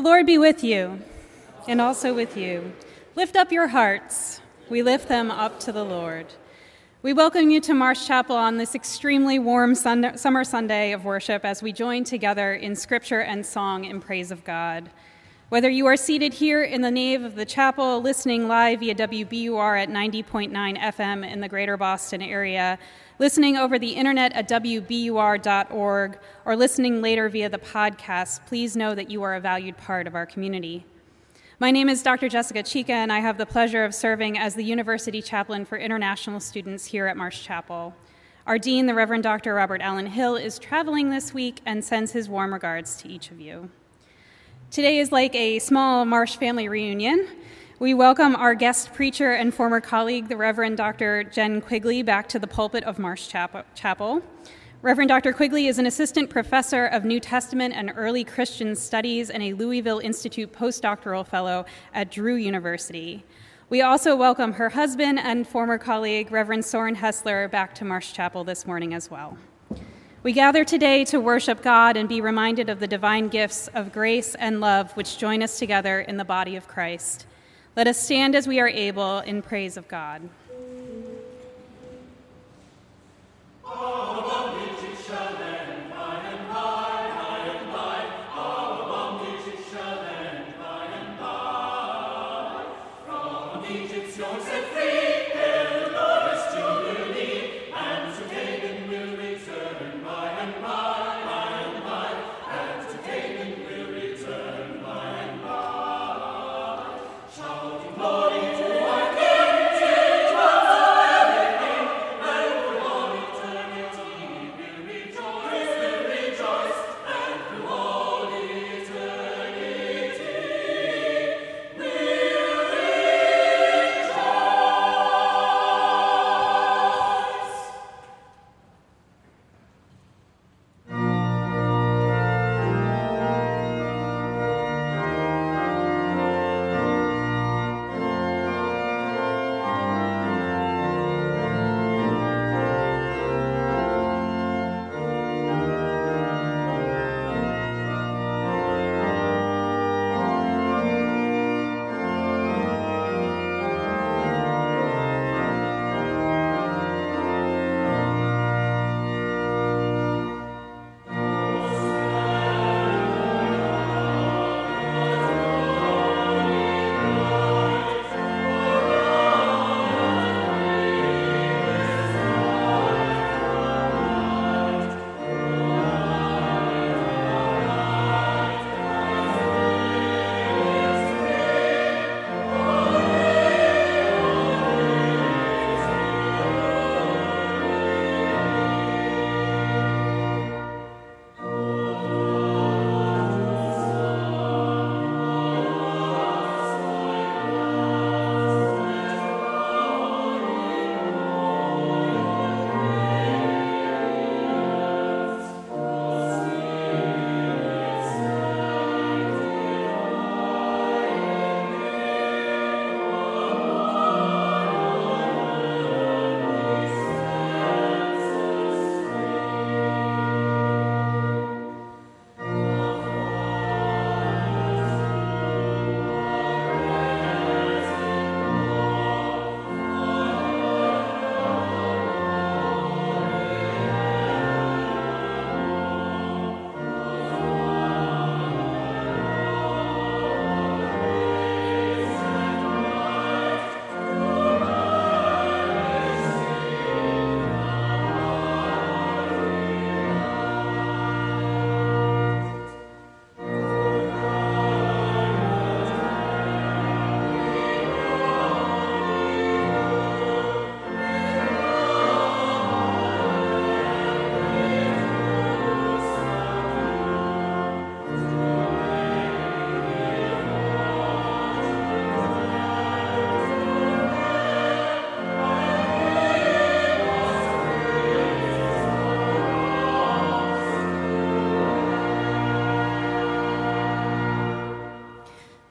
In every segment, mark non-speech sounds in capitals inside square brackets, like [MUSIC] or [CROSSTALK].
The Lord be with you, and also with you. Lift up your hearts. We lift them up to the Lord. We welcome you to Marsh Chapel on this extremely warm summer Sunday of worship as we join together in scripture and song in praise of God. Whether you are seated here in the nave of the chapel, listening live via WBUR at 90.9 FM in the greater Boston area, listening over the internet at WBUR.org, or listening later via the podcast, please know that you are a valued part of our community. My name is Dr. Jessica Chicka, and I have the pleasure of serving as the University Chaplain for International Students here at Marsh Chapel. Our Dean, the Reverend Dr. Robert Allan Hill, is traveling this week and sends his warm regards to each of you. Today is like a small Marsh family reunion. We welcome our guest preacher and former colleague, the Reverend Dr. Jen Quigley, back to the pulpit of Marsh Chapel. Reverend Dr. Quigley is an assistant professor of New Testament and early Christian studies and a Louisville Institute postdoctoral fellow at Drew University. We also welcome her husband and former colleague, Reverend Soren Hessler, back to Marsh Chapel this morning as well. We gather today to worship God and be reminded of the divine gifts of grace and love which join us together in the body of Christ. Let us stand as we are able in praise of God.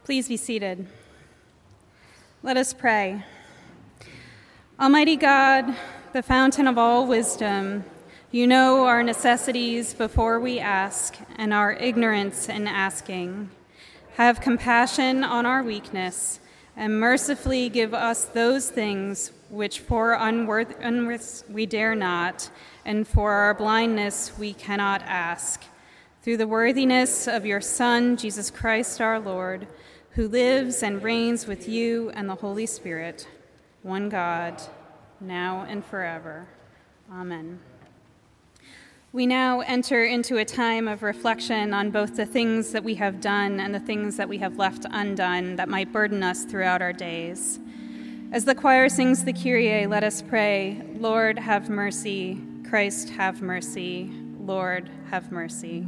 Please be seated. Let us pray. Almighty God, the fountain of all wisdom, you know our necessities before we ask and our ignorance in asking. Have compassion on our weakness, and mercifully give us those things which for unworth we dare not, and for our blindness we cannot ask. Through the worthiness of your Son, Jesus Christ our Lord, who lives and reigns with you and the Holy Spirit, one God, now and forever. Amen. We now enter into a time of reflection on both the things that we have done and the things that we have left undone that might burden us throughout our days. As the choir sings the Kyrie, let us pray Lord, have mercy. Christ, have mercy. Lord, have mercy.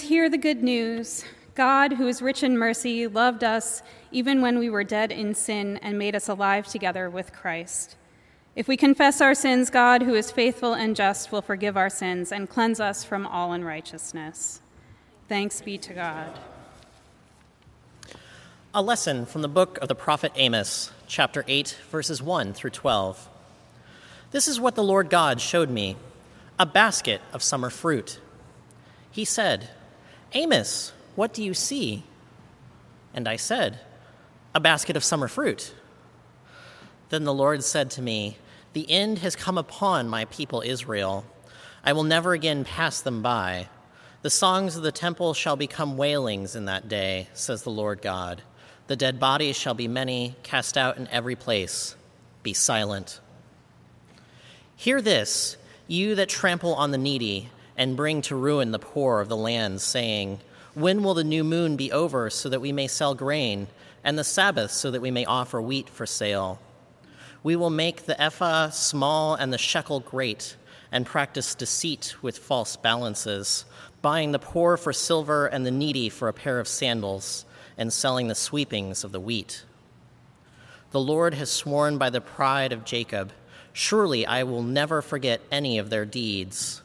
Hear the good news. God, who is rich in mercy, loved us even when we were dead in sin and made us alive together with Christ. If we confess our sins, God, who is faithful and just, will forgive our sins and cleanse us from all unrighteousness. Thanks be to God. A lesson from the book of the prophet Amos, chapter 8, verses 1 through 12. This is what the Lord God showed me a basket of summer fruit. He said, Amos, what do you see? And I said, A basket of summer fruit. Then the Lord said to me, The end has come upon my people Israel. I will never again pass them by. The songs of the temple shall become wailings in that day, says the Lord God. The dead bodies shall be many, cast out in every place. Be silent. Hear this, you that trample on the needy and bring to ruin the poor of the land, saying, When will the new moon be over so that we may sell grain, and the Sabbath so that we may offer wheat for sale? We will make the ephah small and the shekel great, and practice deceit with false balances, buying the poor for silver and the needy for a pair of sandals, and selling the sweepings of the wheat. The Lord has sworn by the pride of Jacob, Surely I will never forget any of their deeds.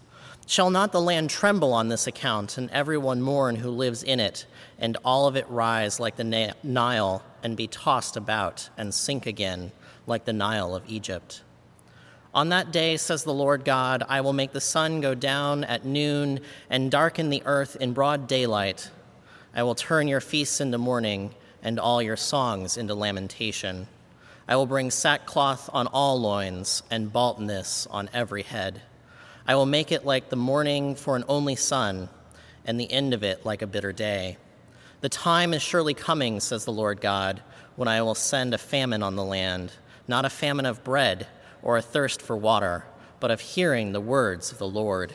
Shall not the land tremble on this account, and everyone mourn who lives in it, and all of it rise like the Nile, and be tossed about, and sink again, like the Nile of Egypt? On that day, says the Lord God, I will make the sun go down at noon, and darken the earth in broad daylight. I will turn your feasts into mourning, and all your songs into lamentation. I will bring sackcloth on all loins, and baldness on every head. I will make it like the mourning for an only son, and the end of it like a bitter day. The time is surely coming, says the Lord God, when I will send a famine on the land, not a famine of bread or a thirst for water, but of hearing the words of the Lord.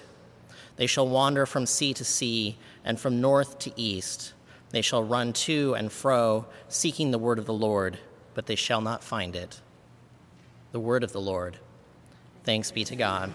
They shall wander from sea to sea and from north to east. They shall run to and fro, seeking the word of the Lord, but they shall not find it. The word of the Lord. Thanks be to God.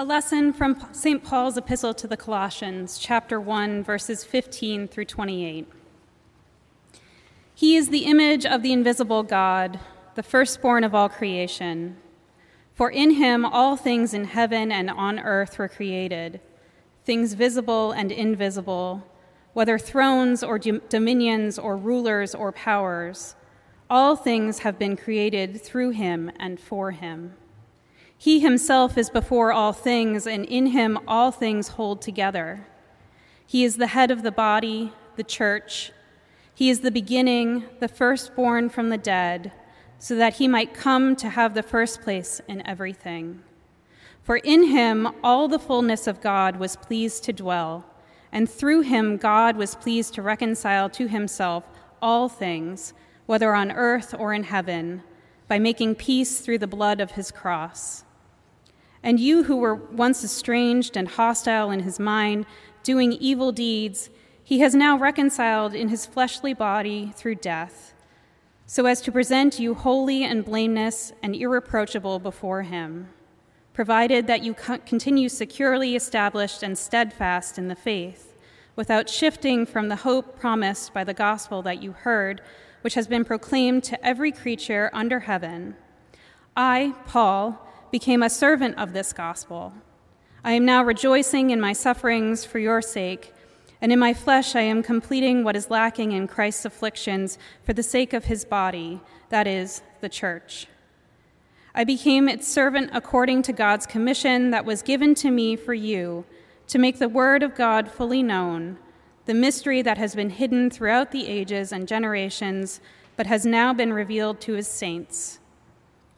A lesson from St. Paul's epistle to the Colossians, chapter 1, verses 15 through 28. He is the image of the invisible God, the firstborn of all creation. For in him all things in heaven and on earth were created, things visible and invisible, whether thrones or dominions or rulers or powers. All things have been created through him and for him. He himself is before all things, and in him all things hold together. He is the head of the body, the church. He is the beginning, the firstborn from the dead, so that he might come to have the first place in everything. For in him all the fullness of God was pleased to dwell, and through him God was pleased to reconcile to himself all things, whether on earth or in heaven, by making peace through the blood of his cross. And you who were once estranged and hostile in his mind, doing evil deeds, he has now reconciled in his fleshly body through death, so as to present you holy and blameless and irreproachable before him, provided that you continue securely established and steadfast in the faith, without shifting from the hope promised by the gospel that you heard, which has been proclaimed to every creature under heaven. I, Paul, became a servant of this gospel. I am now rejoicing in my sufferings for your sake, and in my flesh I am completing what is lacking in Christ's afflictions for the sake of his body, that is, the church. I became its servant according to God's commission that was given to me for you, to make the word of God fully known, the mystery that has been hidden throughout the ages and generations, but has now been revealed to his saints.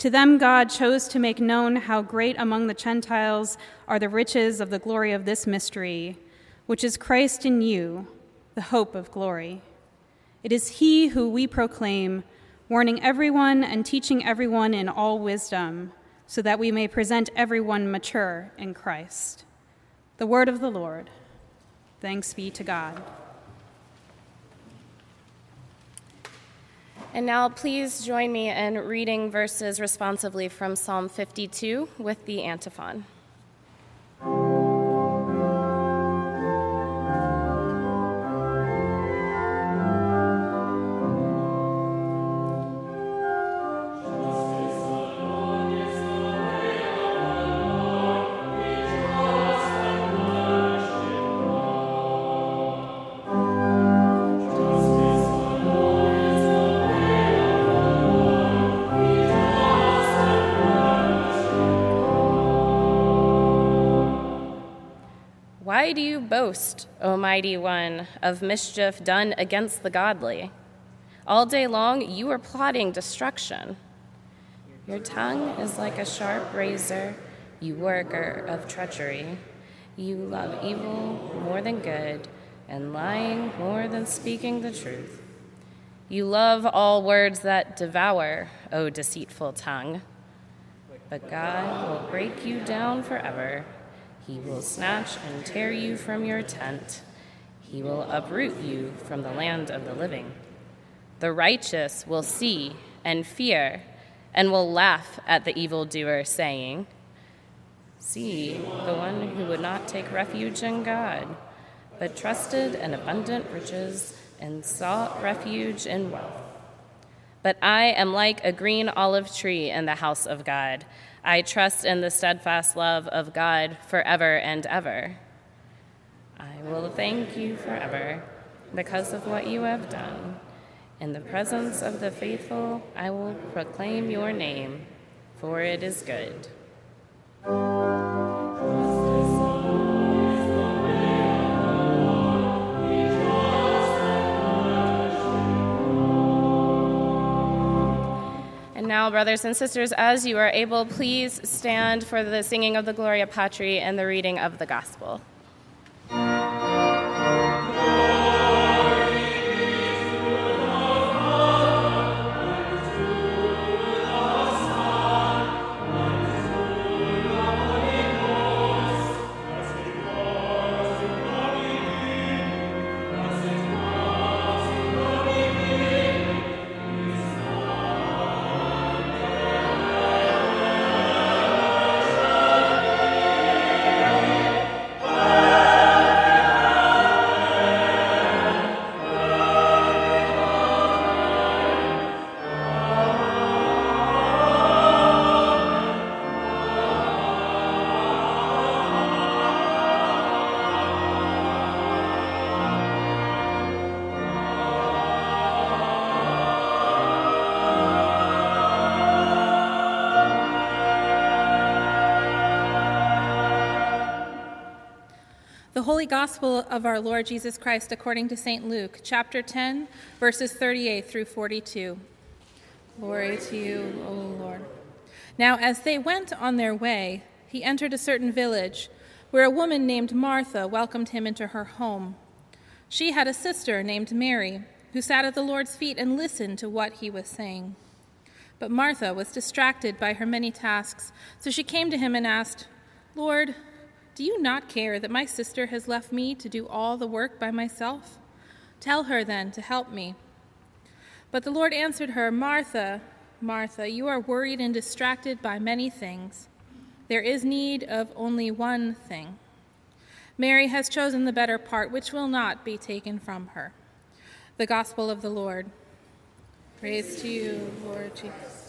To them, God chose to make known how great among the Gentiles are the riches of the glory of this mystery, which is Christ in you, the hope of glory. It is He who we proclaim, warning everyone and teaching everyone in all wisdom, so that we may present everyone mature in Christ. The word of the Lord. Thanks be to God. And now, please join me in reading verses responsively from Psalm 52 with the antiphon. Boast, O mighty one, of mischief done against the godly? All day long you are plotting destruction. Your tongue is like a sharp razor, you worker of treachery. You love evil more than good, and lying more than speaking the truth. You love all words that devour, O deceitful tongue. But God will break you down forever he will snatch and tear you from your tent. He will uproot you from the land of the living. The righteous will see and fear and will laugh at the evildoer, saying, See, the one who would not take refuge in God, but trusted in abundant riches and sought refuge in wealth. But I am like a green olive tree in the house of God. I trust in the steadfast love of God forever and ever. I will thank you forever because of what you have done. In the presence of the faithful, I will proclaim your name, for it is good. Now, brothers and sisters, as you are able, please stand for the singing of the Gloria Patri and the reading of the Gospel. The Holy Gospel of our Lord Jesus Christ according to St. Luke, chapter 10, verses 38 through 42. Glory to you, O Lord. Now, as they went on their way, he entered a certain village where a woman named Martha welcomed him into her home. She had a sister named Mary who sat at the Lord's feet and listened to what he was saying. But Martha was distracted by her many tasks, so she came to him and asked, Lord, do you not care that my sister has left me to do all the work by myself? Tell her then to help me. But the Lord answered her, Martha, Martha, you are worried and distracted by many things. There is need of only one thing. Mary has chosen the better part, which will not be taken from her. The Gospel of the Lord. Praise to you, Lord Jesus.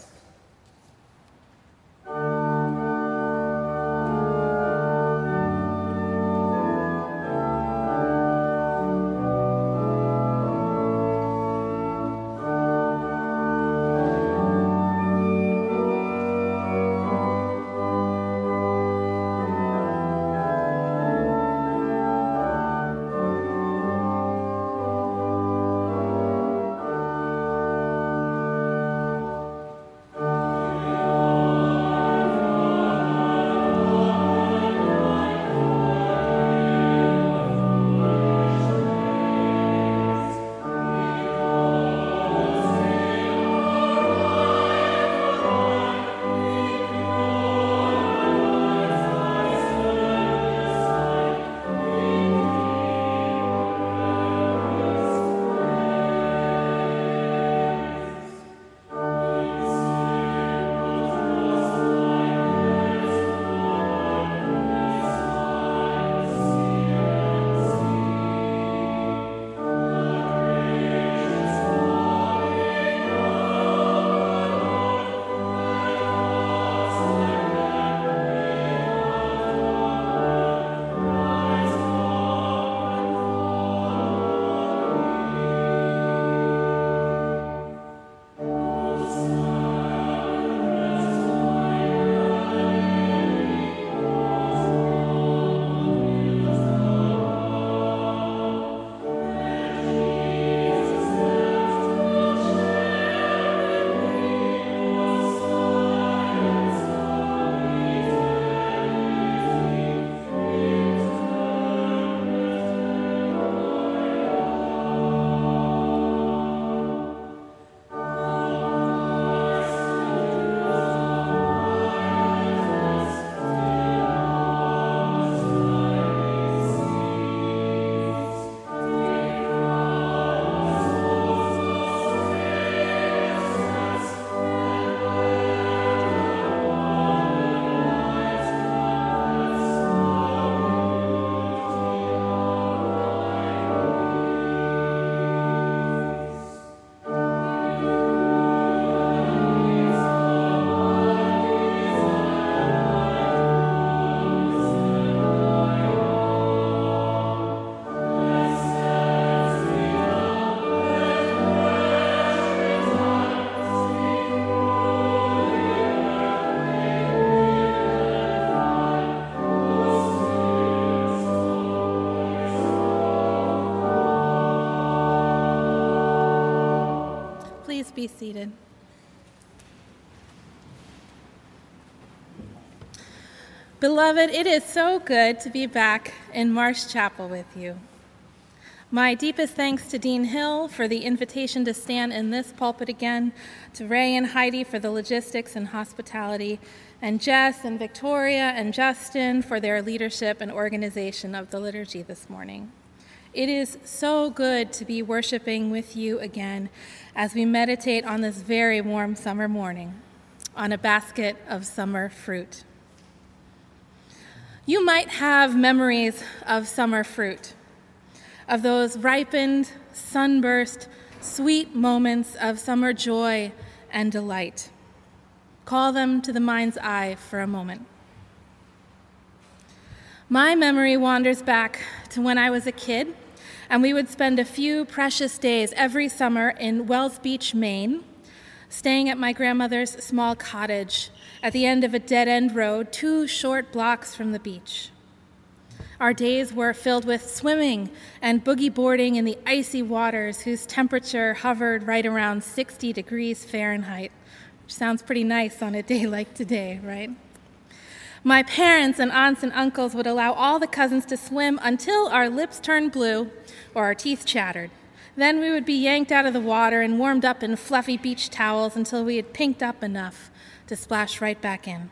Be seated. Beloved, it is so good to be back in Marsh Chapel with you. My deepest thanks to Dean Hill for the invitation to stand in this pulpit again, to Ray and Heidi for the logistics and hospitality, and Jess and Victoria and Justin for their leadership and organization of the liturgy this morning. It is so good to be worshiping with you again as we meditate on this very warm summer morning on a basket of summer fruit. You might have memories of summer fruit, of those ripened, sunburst, sweet moments of summer joy and delight. Call them to the mind's eye for a moment. My memory wanders back to when I was a kid and we would spend a few precious days every summer in Wells Beach, Maine, staying at my grandmother's small cottage at the end of a dead end road two short blocks from the beach. Our days were filled with swimming and boogie boarding in the icy waters whose temperature hovered right around 60 degrees Fahrenheit, which sounds pretty nice on a day like today, right? My parents and aunts and uncles would allow all the cousins to swim until our lips turned blue or our teeth chattered. Then we would be yanked out of the water and warmed up in fluffy beach towels until we had pinked up enough to splash right back in.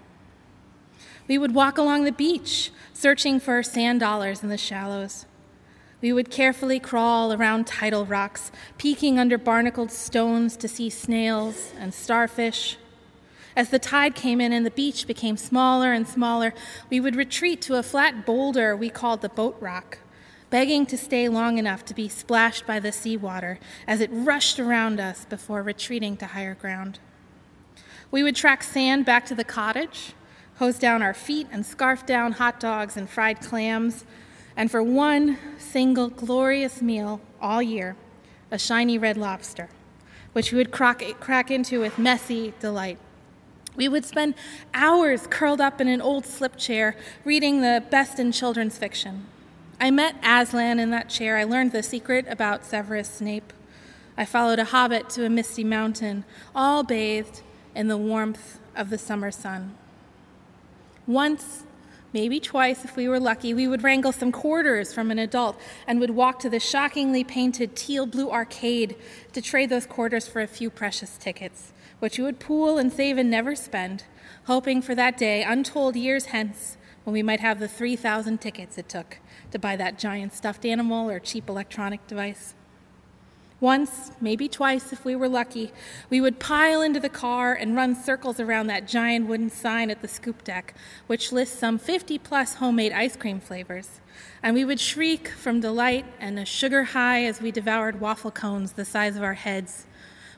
We would walk along the beach, searching for sand dollars in the shallows. We would carefully crawl around tidal rocks, peeking under barnacled stones to see snails and starfish. As the tide came in and the beach became smaller and smaller, we would retreat to a flat boulder we called the boat rock, begging to stay long enough to be splashed by the seawater as it rushed around us before retreating to higher ground. We would track sand back to the cottage, hose down our feet, and scarf down hot dogs and fried clams, and for one single glorious meal all year, a shiny red lobster, which we would crack, crack into with messy delight. We would spend hours curled up in an old slip chair reading the best in children's fiction. I met Aslan in that chair. I learned the secret about Severus Snape. I followed a hobbit to a misty mountain, all bathed in the warmth of the summer sun. Once, maybe twice if we were lucky, we would wrangle some quarters from an adult and would walk to the shockingly painted teal blue arcade to trade those quarters for a few precious tickets which you would pool and save and never spend, hoping for that day, untold years hence, when we might have the 3,000 tickets it took to buy that giant stuffed animal or cheap electronic device. Once, maybe twice if we were lucky, we would pile into the car and run circles around that giant wooden sign at the scoop deck, which lists some 50 plus homemade ice cream flavors. And we would shriek from delight and a sugar high as we devoured waffle cones the size of our heads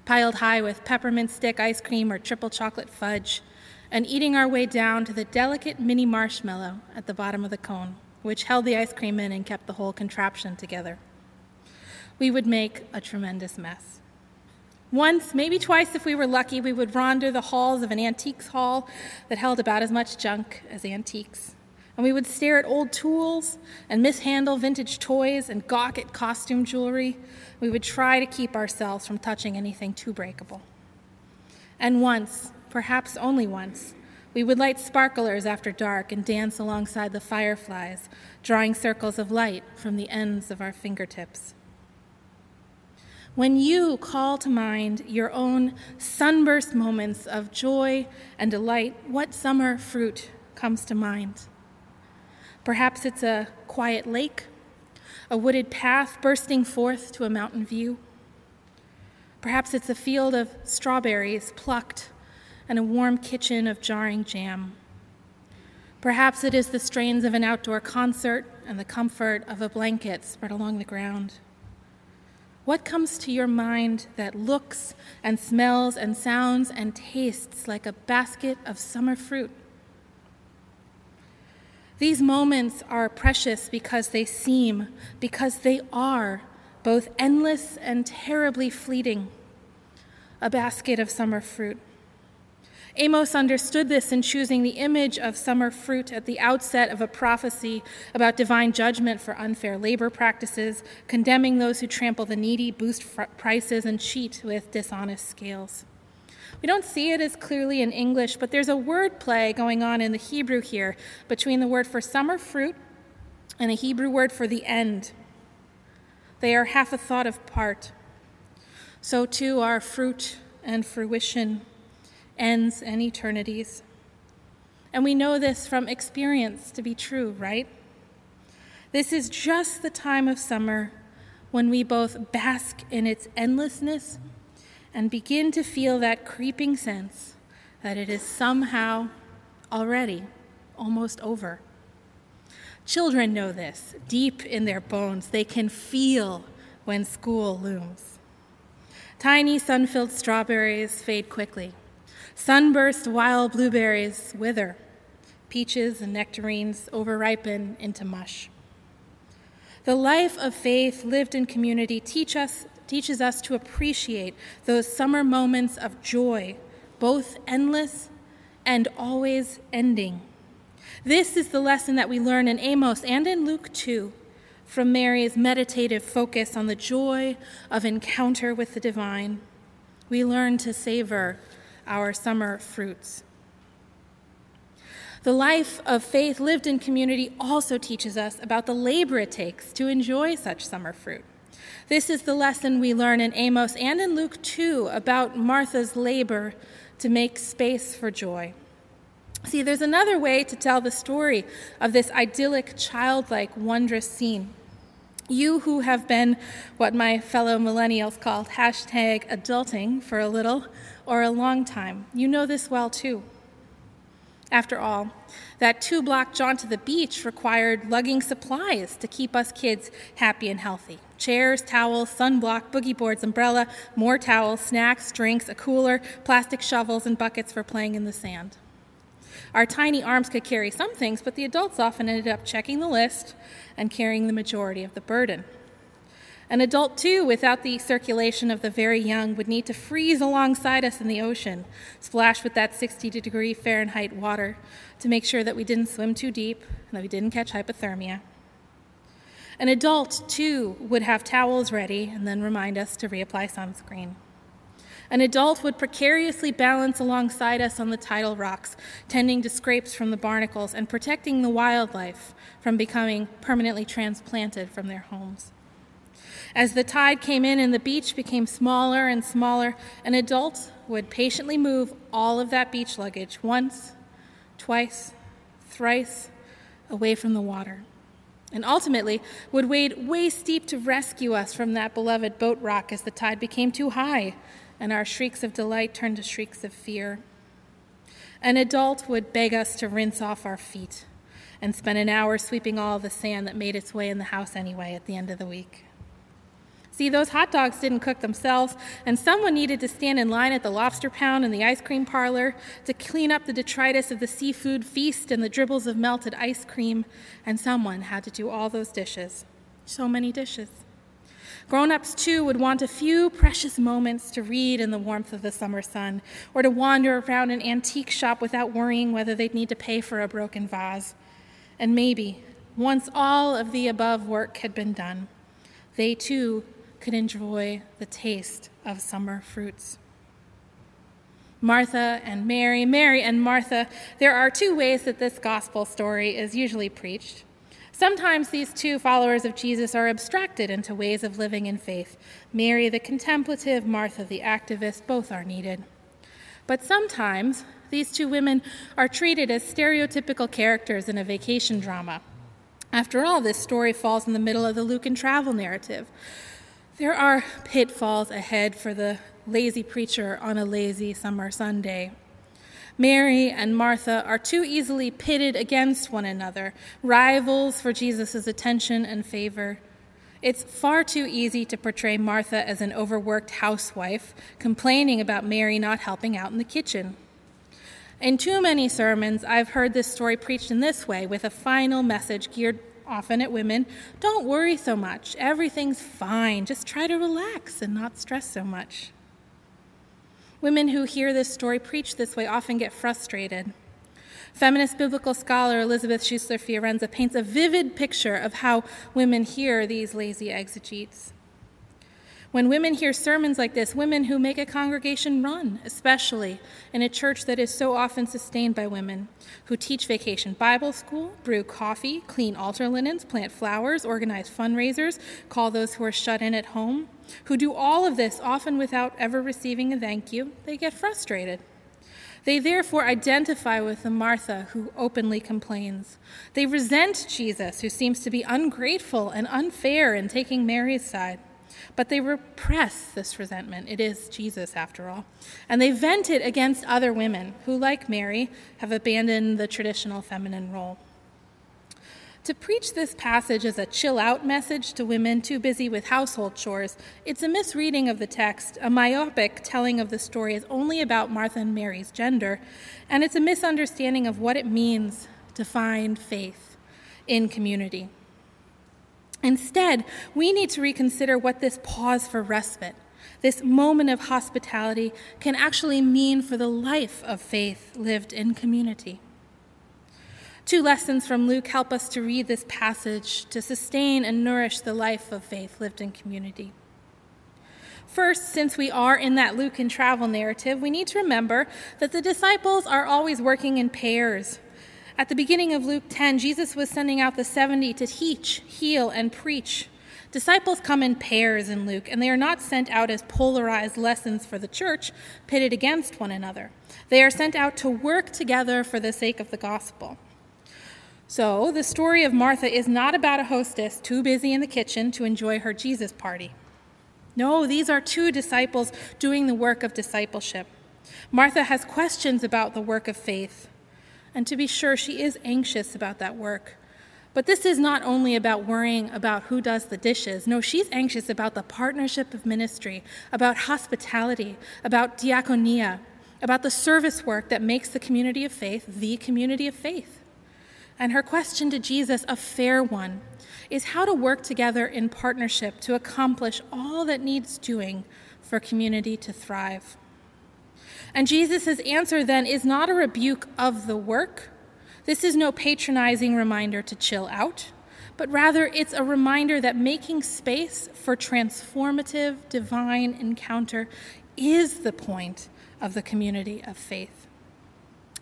piled high with peppermint stick ice cream or triple chocolate fudge, and eating our way down to the delicate mini marshmallow at the bottom of the cone, which held the ice cream in and kept the whole contraption together. We would make a tremendous mess. Once, maybe twice if we were lucky, we would wander the halls of an antiques hall that held about as much junk as antiques and we would stare at old tools and mishandle vintage toys and gawk at costume jewelry. We would try to keep ourselves from touching anything too breakable. And once, perhaps only once, we would light sparklers after dark and dance alongside the fireflies, drawing circles of light from the ends of our fingertips. When you call to mind your own sunburst moments of joy and delight, what summer fruit comes to mind? Perhaps it's a quiet lake, a wooded path bursting forth to a mountain view. Perhaps it's a field of strawberries plucked and a warm kitchen of jarring jam. Perhaps it is the strains of an outdoor concert and the comfort of a blanket spread along the ground. What comes to your mind that looks and smells and sounds and tastes like a basket of summer fruit? These moments are precious because they seem, because they are, both endless and terribly fleeting. A basket of summer fruit. Amos understood this in choosing the image of summer fruit at the outset of a prophecy about divine judgment for unfair labor practices, condemning those who trample the needy, boost prices, and cheat with dishonest scales. We don't see it as clearly in English, but there's a word play going on in the Hebrew here between the word for summer fruit and the Hebrew word for the end. They are half a thought apart. So too are fruit and fruition, ends and eternities. And we know this from experience to be true, right? This is just the time of summer when we both bask in its endlessness and begin to feel that creeping sense that it is somehow already almost over. Children know this deep in their bones. They can feel when school looms. Tiny sun filled strawberries fade quickly. Sunburst wild blueberries wither. Peaches and nectarines overripen into mush. The life of faith lived in community teach us teaches us to appreciate those summer moments of joy, both endless and always ending. This is the lesson that we learn in Amos and in Luke too, from Mary's meditative focus on the joy of encounter with the divine. We learn to savor our summer fruits. The life of faith lived in community also teaches us about the labor it takes to enjoy such summer fruit. This is the lesson we learn in Amos and in Luke 2 about Martha's labor to make space for joy. See, there's another way to tell the story of this idyllic, childlike, wondrous scene. You who have been what my fellow millennials call hashtag adulting for a little or a long time, you know this well too. After all, that two block jaunt to the beach required lugging supplies to keep us kids happy and healthy chairs, towels, sunblock, boogie boards, umbrella, more towels, snacks, drinks, a cooler, plastic shovels, and buckets for playing in the sand. Our tiny arms could carry some things, but the adults often ended up checking the list and carrying the majority of the burden. An adult, too, without the circulation of the very young, would need to freeze alongside us in the ocean, splash with that 60 degree Fahrenheit water to make sure that we didn't swim too deep and that we didn't catch hypothermia. An adult, too, would have towels ready and then remind us to reapply sunscreen. An adult would precariously balance alongside us on the tidal rocks, tending to scrapes from the barnacles and protecting the wildlife from becoming permanently transplanted from their homes. As the tide came in and the beach became smaller and smaller, an adult would patiently move all of that beach luggage once, twice, thrice away from the water, and ultimately would wade waist deep to rescue us from that beloved boat rock as the tide became too high and our shrieks of delight turned to shrieks of fear. An adult would beg us to rinse off our feet and spend an hour sweeping all the sand that made its way in the house anyway at the end of the week. See, those hot dogs didn't cook themselves, and someone needed to stand in line at the lobster pound and the ice cream parlor to clean up the detritus of the seafood feast and the dribbles of melted ice cream, and someone had to do all those dishes. So many dishes. Grown ups, too, would want a few precious moments to read in the warmth of the summer sun, or to wander around an antique shop without worrying whether they'd need to pay for a broken vase. And maybe, once all of the above work had been done, they too could enjoy the taste of summer fruits. Martha and Mary, Mary and Martha, there are two ways that this gospel story is usually preached. Sometimes these two followers of Jesus are abstracted into ways of living in faith. Mary, the contemplative, Martha, the activist, both are needed. But sometimes these two women are treated as stereotypical characters in a vacation drama. After all, this story falls in the middle of the Lucan travel narrative. There are pitfalls ahead for the lazy preacher on a lazy summer Sunday. Mary and Martha are too easily pitted against one another, rivals for Jesus' attention and favor. It's far too easy to portray Martha as an overworked housewife, complaining about Mary not helping out in the kitchen. In too many sermons, I've heard this story preached in this way, with a final message geared often at women, don't worry so much. Everything's fine. Just try to relax and not stress so much. Women who hear this story preached this way often get frustrated. Feminist biblical scholar Elisabeth Schüssler Fiorenza paints a vivid picture of how women hear these lazy exegetes. When women hear sermons like this, women who make a congregation run, especially in a church that is so often sustained by women, who teach vacation Bible school, brew coffee, clean altar linens, plant flowers, organize fundraisers, call those who are shut in at home, who do all of this often without ever receiving a thank you, they get frustrated. They therefore identify with the Martha who openly complains. They resent Jesus, who seems to be ungrateful and unfair in taking Mary's side. But they repress this resentment. It is Jesus, after all. And they vent it against other women who, like Mary, have abandoned the traditional feminine role. To preach this passage as a chill out message to women too busy with household chores, it's a misreading of the text, a myopic telling of the story as only about Martha and Mary's gender, and it's a misunderstanding of what it means to find faith in community. Instead, we need to reconsider what this pause for respite, this moment of hospitality, can actually mean for the life of faith lived in community. Two lessons from Luke help us to read this passage to sustain and nourish the life of faith lived in community. First, since we are in that Lucan travel narrative, we need to remember that the disciples are always working in pairs. At the beginning of Luke 10, Jesus was sending out the 70 to teach, heal, and preach. Disciples come in pairs in Luke, and they are not sent out as polarized lessons for the church, pitted against one another. They are sent out to work together for the sake of the gospel. So, the story of Martha is not about a hostess too busy in the kitchen to enjoy her Jesus party. No, these are two disciples doing the work of discipleship. Martha has questions about the work of faith, and to be sure, she is anxious about that work. But this is not only about worrying about who does the dishes. No, she's anxious about the partnership of ministry, about hospitality, about diaconia, about the service work that makes the community of faith the community of faith. And her question to Jesus, a fair one, is how to work together in partnership to accomplish all that needs doing for community to thrive. And Jesus' answer then is not a rebuke of the work. This is no patronizing reminder to chill out, but rather it's a reminder that making space for transformative divine encounter is the point of the community of faith.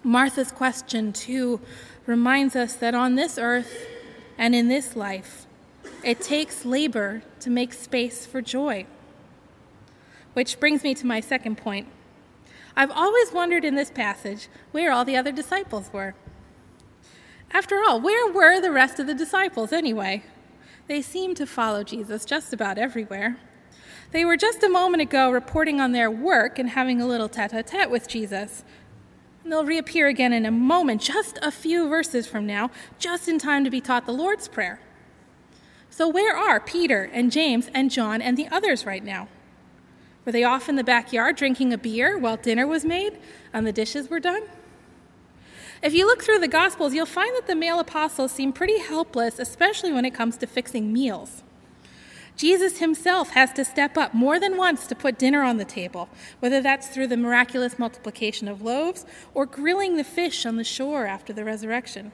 Martha's question, too, reminds us that on this earth, and in this life, it takes labor to make space for joy. Which brings me to my second point. I've always wondered in this passage where all the other disciples were. After all, where were the rest of the disciples anyway? They seemed to follow Jesus just about everywhere. They were just a moment ago reporting on their work and having a little tete a tete with Jesus, and they'll reappear again in a moment, just a few verses from now, just in time to be taught the Lord's Prayer. So, where are Peter and James and John and the others right now? Were they off in the backyard drinking a beer while dinner was made and the dishes were done? If you look through the Gospels, you'll find that the male apostles seem pretty helpless, especially when it comes to fixing meals. Jesus himself has to step up more than once to put dinner on the table, whether that's through the miraculous multiplication of loaves or grilling the fish on the shore after the resurrection.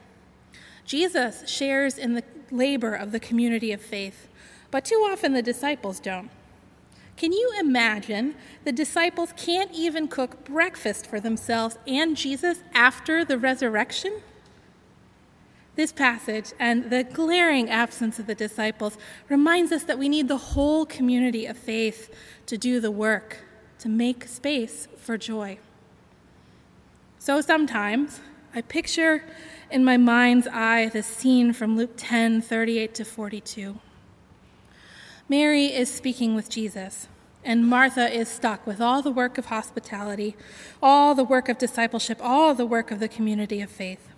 Jesus shares in the labor of the community of faith, but too often the disciples don't. Can you imagine the disciples can't even cook breakfast for themselves and Jesus after the resurrection? This passage and the glaring absence of the disciples reminds us that we need the whole community of faith to do the work, to make space for joy. So sometimes I picture in my mind's eye the scene from Luke 10 38 to 42. Mary is speaking with Jesus, and Martha is stuck with all the work of hospitality, all the work of discipleship, all the work of the community of faith.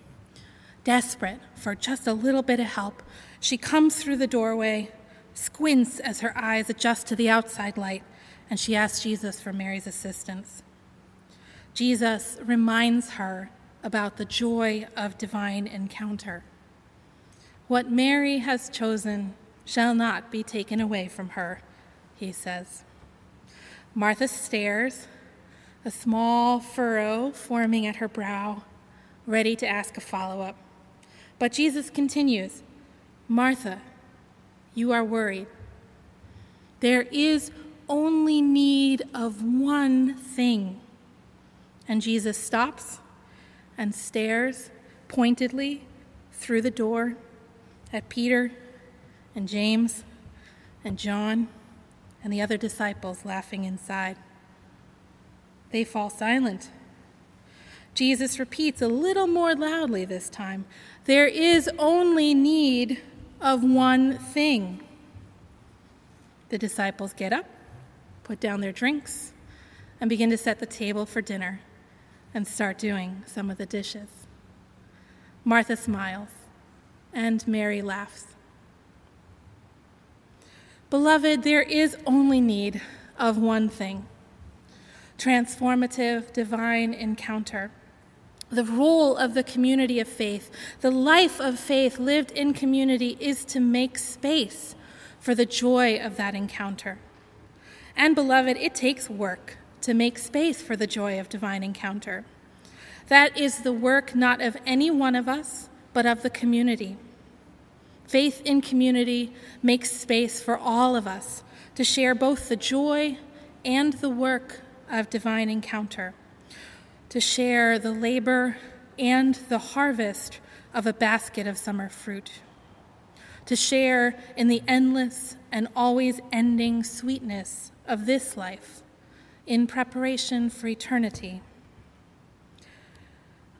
Desperate for just a little bit of help, she comes through the doorway, squints as her eyes adjust to the outside light, and she asks Jesus for Mary's assistance. Jesus reminds her about the joy of divine encounter. What Mary has chosen shall not be taken away from her, he says. Martha stares, a small furrow forming at her brow, ready to ask a follow up. But Jesus continues Martha, you are worried. There is only need of one thing. And Jesus stops and stares pointedly through the door at Peter and James and John and the other disciples laughing inside. They fall silent. Jesus repeats a little more loudly this time there is only need of one thing. The disciples get up, put down their drinks, and begin to set the table for dinner and start doing some of the dishes. Martha smiles, and Mary laughs. Beloved, there is only need of one thing transformative divine encounter the role of the community of faith, the life of faith lived in community, is to make space for the joy of that encounter. And, beloved, it takes work to make space for the joy of divine encounter. That is the work not of any one of us, but of the community. Faith in community makes space for all of us to share both the joy and the work of divine encounter, to share the labor and the harvest of a basket of summer fruit, to share in the endless and always ending sweetness of this life in preparation for eternity.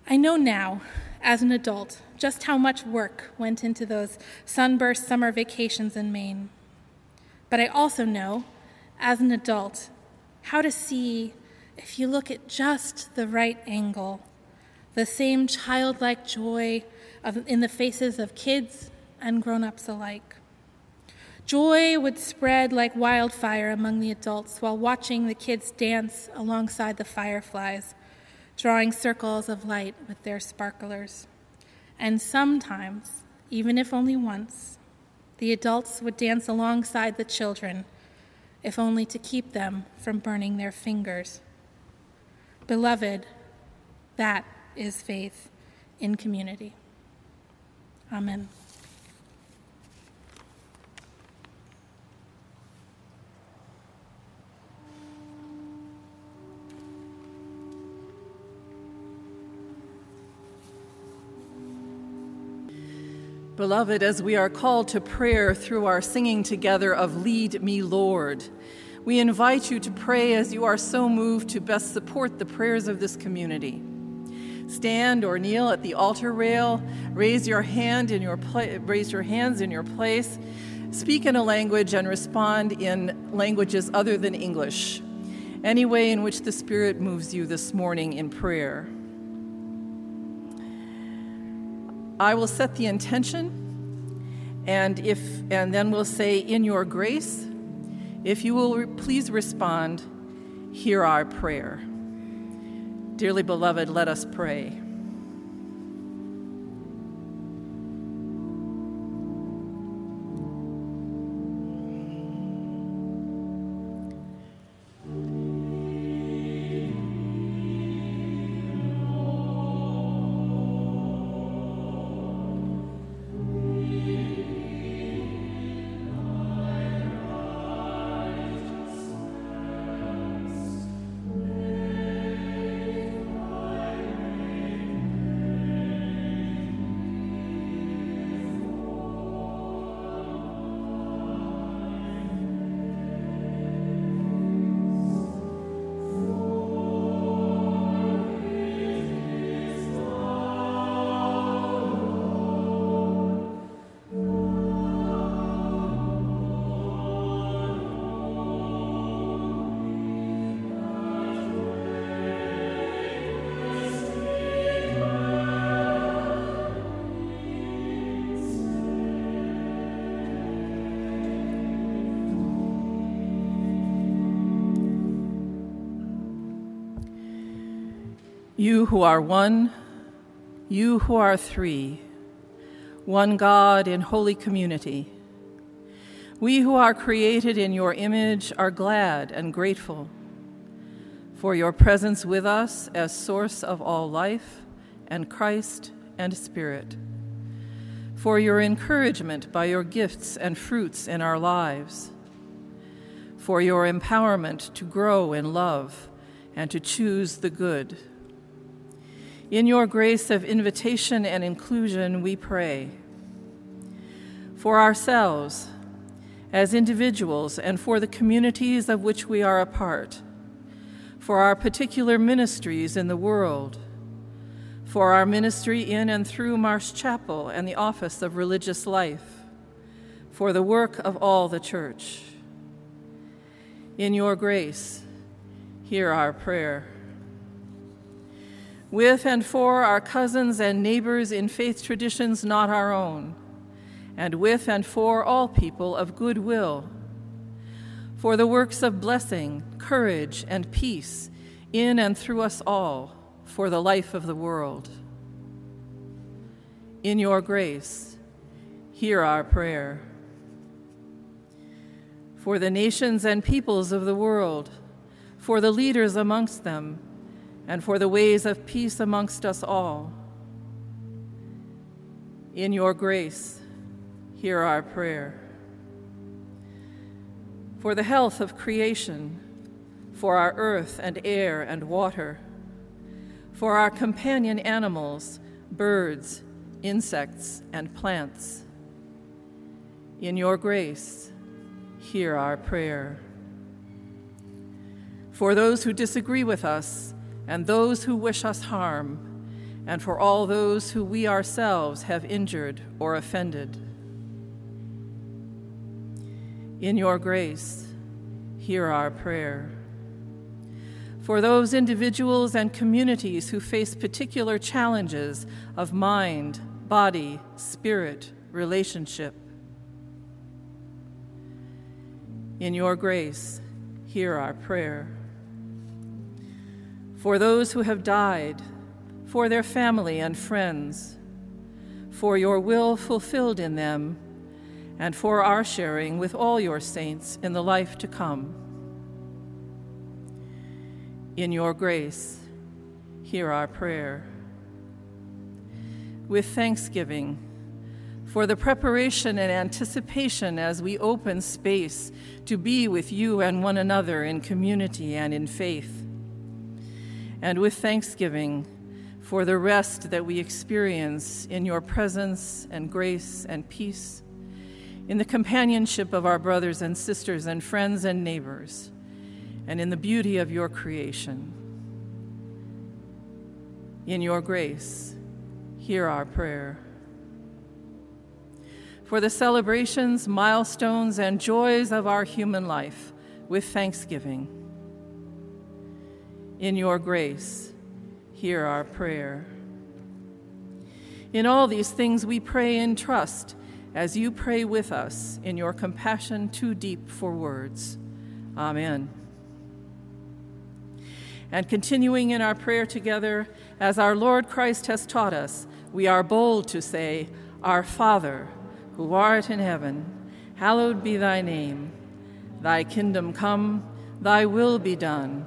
I know now, as an adult, just how much work went into those sunburst summer vacations in Maine. But I also know, as an adult, how to see, if you look at just the right angle, the same childlike joy of, in the faces of kids and grown ups alike. Joy would spread like wildfire among the adults while watching the kids dance alongside the fireflies, drawing circles of light with their sparklers. And sometimes, even if only once, the adults would dance alongside the children, if only to keep them from burning their fingers. Beloved, that is faith in community. Amen. Beloved, as we are called to prayer through our singing together of Lead Me, Lord, we invite you to pray as you are so moved to best support the prayers of this community. Stand or kneel at the altar rail, raise your hand in your pla- raise your hands in your place, speak in a language and respond in languages other than English. Any way in which the Spirit moves you this morning in prayer. I will set the intention, and if and then we'll say, "In your grace," if you will re- please respond, "Hear our prayer." Dearly beloved, let us pray. Who are one, you who are three, one God in holy community. We who are created in your image are glad and grateful for your presence with us as source of all life and Christ and Spirit, for your encouragement by your gifts and fruits in our lives, for your empowerment to grow in love and to choose the good in your grace of invitation and inclusion, we pray. For ourselves, as individuals, and for the communities of which we are a part, for our particular ministries in the world, for our ministry in and through Marsh Chapel and the Office of Religious Life, for the work of all the Church. In your grace, hear our prayer with and for our cousins and neighbors in faith traditions not our own, and with and for all people of good will, for the works of blessing, courage, and peace in and through us all, for the life of the world. In your grace, hear our prayer. For the nations and peoples of the world, for the leaders amongst them, and for the ways of peace amongst us all. In your grace, hear our prayer. For the health of creation, for our earth and air and water, for our companion animals, birds, insects, and plants. In your grace, hear our prayer. For those who disagree with us and those who wish us harm, and for all those who we ourselves have injured or offended. In your grace, hear our prayer. For those individuals and communities who face particular challenges of mind, body, spirit, relationship. In your grace, hear our prayer. For those who have died, for their family and friends, for your will fulfilled in them, and for our sharing with all your saints in the life to come. In your grace, hear our prayer. With thanksgiving, for the preparation and anticipation as we open space to be with you and one another in community and in faith. And with thanksgiving, for the rest that we experience in your presence and grace and peace, in the companionship of our brothers and sisters and friends and neighbors, and in the beauty of your creation. In your grace, hear our prayer. For the celebrations, milestones, and joys of our human life, with thanksgiving. In your grace, hear our prayer. In all these things we pray in trust as you pray with us in your compassion too deep for words. Amen. And continuing in our prayer together, as our Lord Christ has taught us, we are bold to say, Our Father, who art in heaven, hallowed be thy name. Thy kingdom come, thy will be done,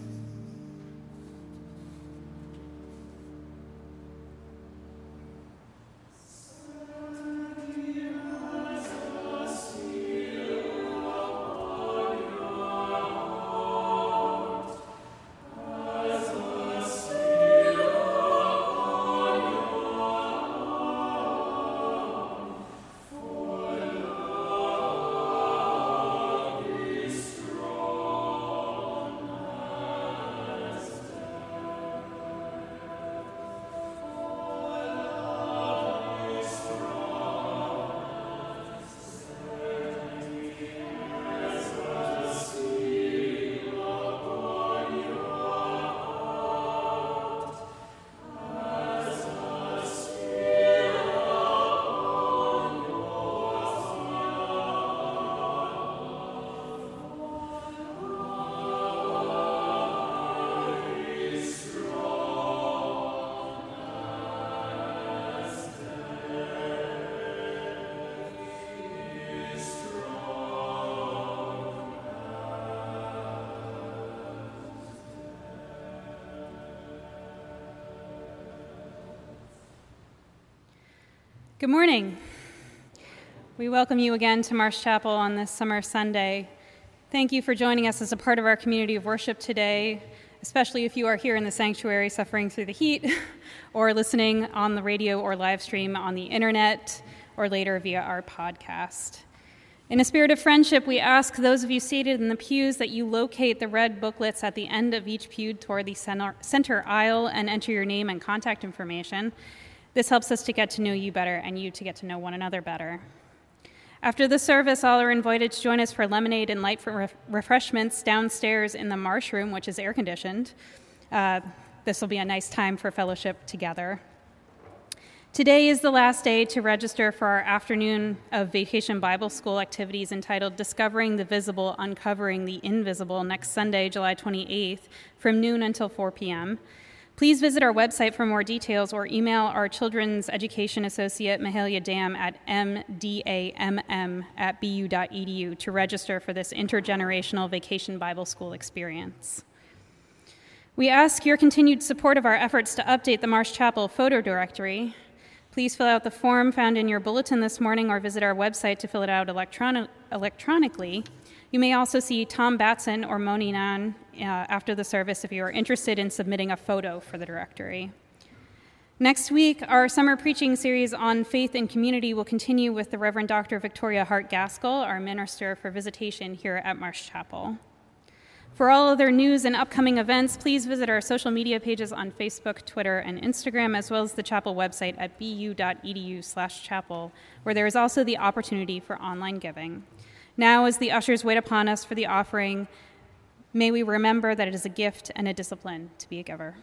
Good morning. We welcome you again to Marsh Chapel on this summer Sunday. Thank you for joining us as a part of our community of worship today, especially if you are here in the sanctuary suffering through the heat [LAUGHS] or listening on the radio or live stream on the internet or later via our podcast. In a spirit of friendship, we ask those of you seated in the pews that you locate the red booklets at the end of each pew toward the center, aisle and enter your name and contact information. This helps us to get to know you better and you to get to know one another better. After the service, all are invited to join us for lemonade and light refreshments downstairs in the Marsh Room, which is air conditioned. Uh, this will be a nice time for fellowship together. Today is the last day to register for our afternoon of Vacation Bible School activities entitled Discovering the Visible, Uncovering the Invisible next Sunday, July 28th, from noon until 4 p.m. Please visit our website for more details or email our Children's Education Associate, Mahalia Damm, at mdamm at bu.edu to register for this intergenerational Vacation Bible School experience. We ask your continued support of our efforts to update the Marsh Chapel photo directory. Please fill out the form found in your bulletin this morning or visit our website to fill it out electroni- electronically. You may also see Tom Batson or Moni Nan uh, after the service if you are interested in submitting a photo for the directory. Next week, our summer preaching series on faith and community will continue with the Reverend Dr. Victoria Hart Gaskell, our minister for visitation here at Marsh Chapel. For all other news and upcoming events, please visit our social media pages on Facebook, Twitter, and Instagram, as well as the chapel website at bu.edu/chapel, where there is also the opportunity for online giving. Now, as the ushers wait upon us for the offering, may we remember that it is a gift and a discipline to be a giver.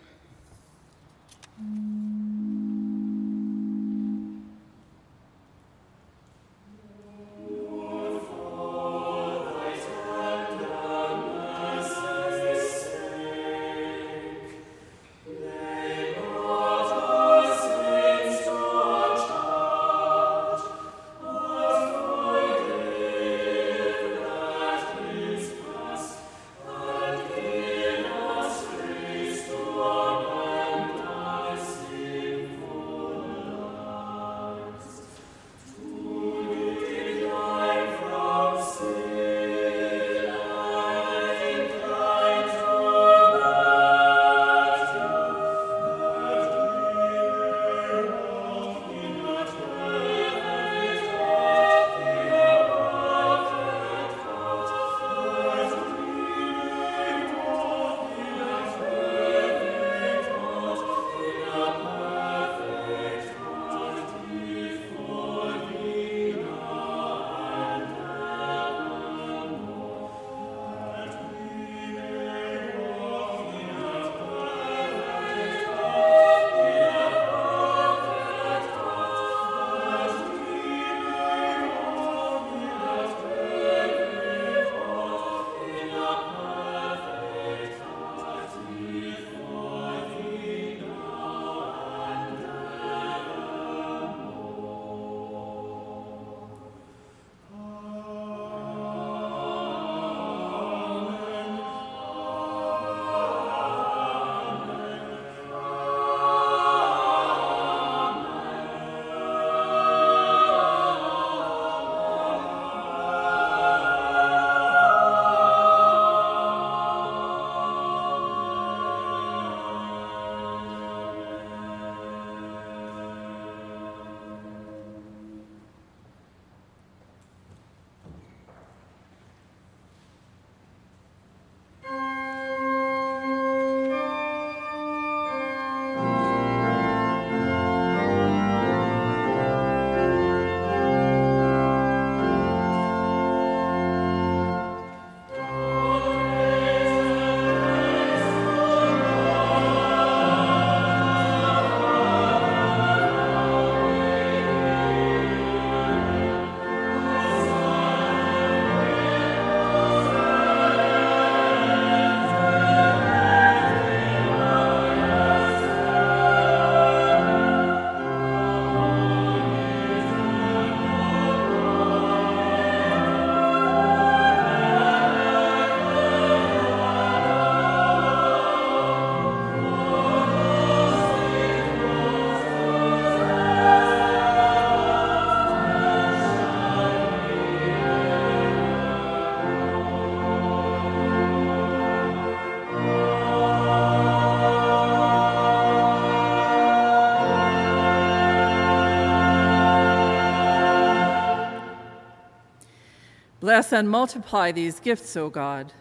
Bless and multiply these gifts, O God,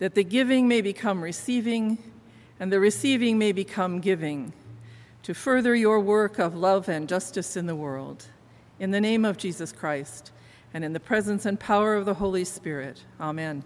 that the giving may become receiving and the receiving may become giving, to further your work of love and justice in the world. In the name of Jesus Christ, and in the presence and power of the Holy Spirit. Amen.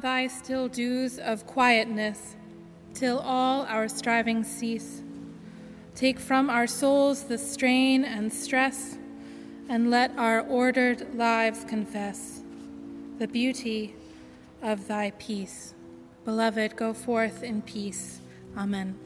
Thy still dews of quietness till all our striving cease. Take from our souls the strain and stress, and let our ordered lives confess the beauty of thy peace. Beloved, go forth in peace. Amen.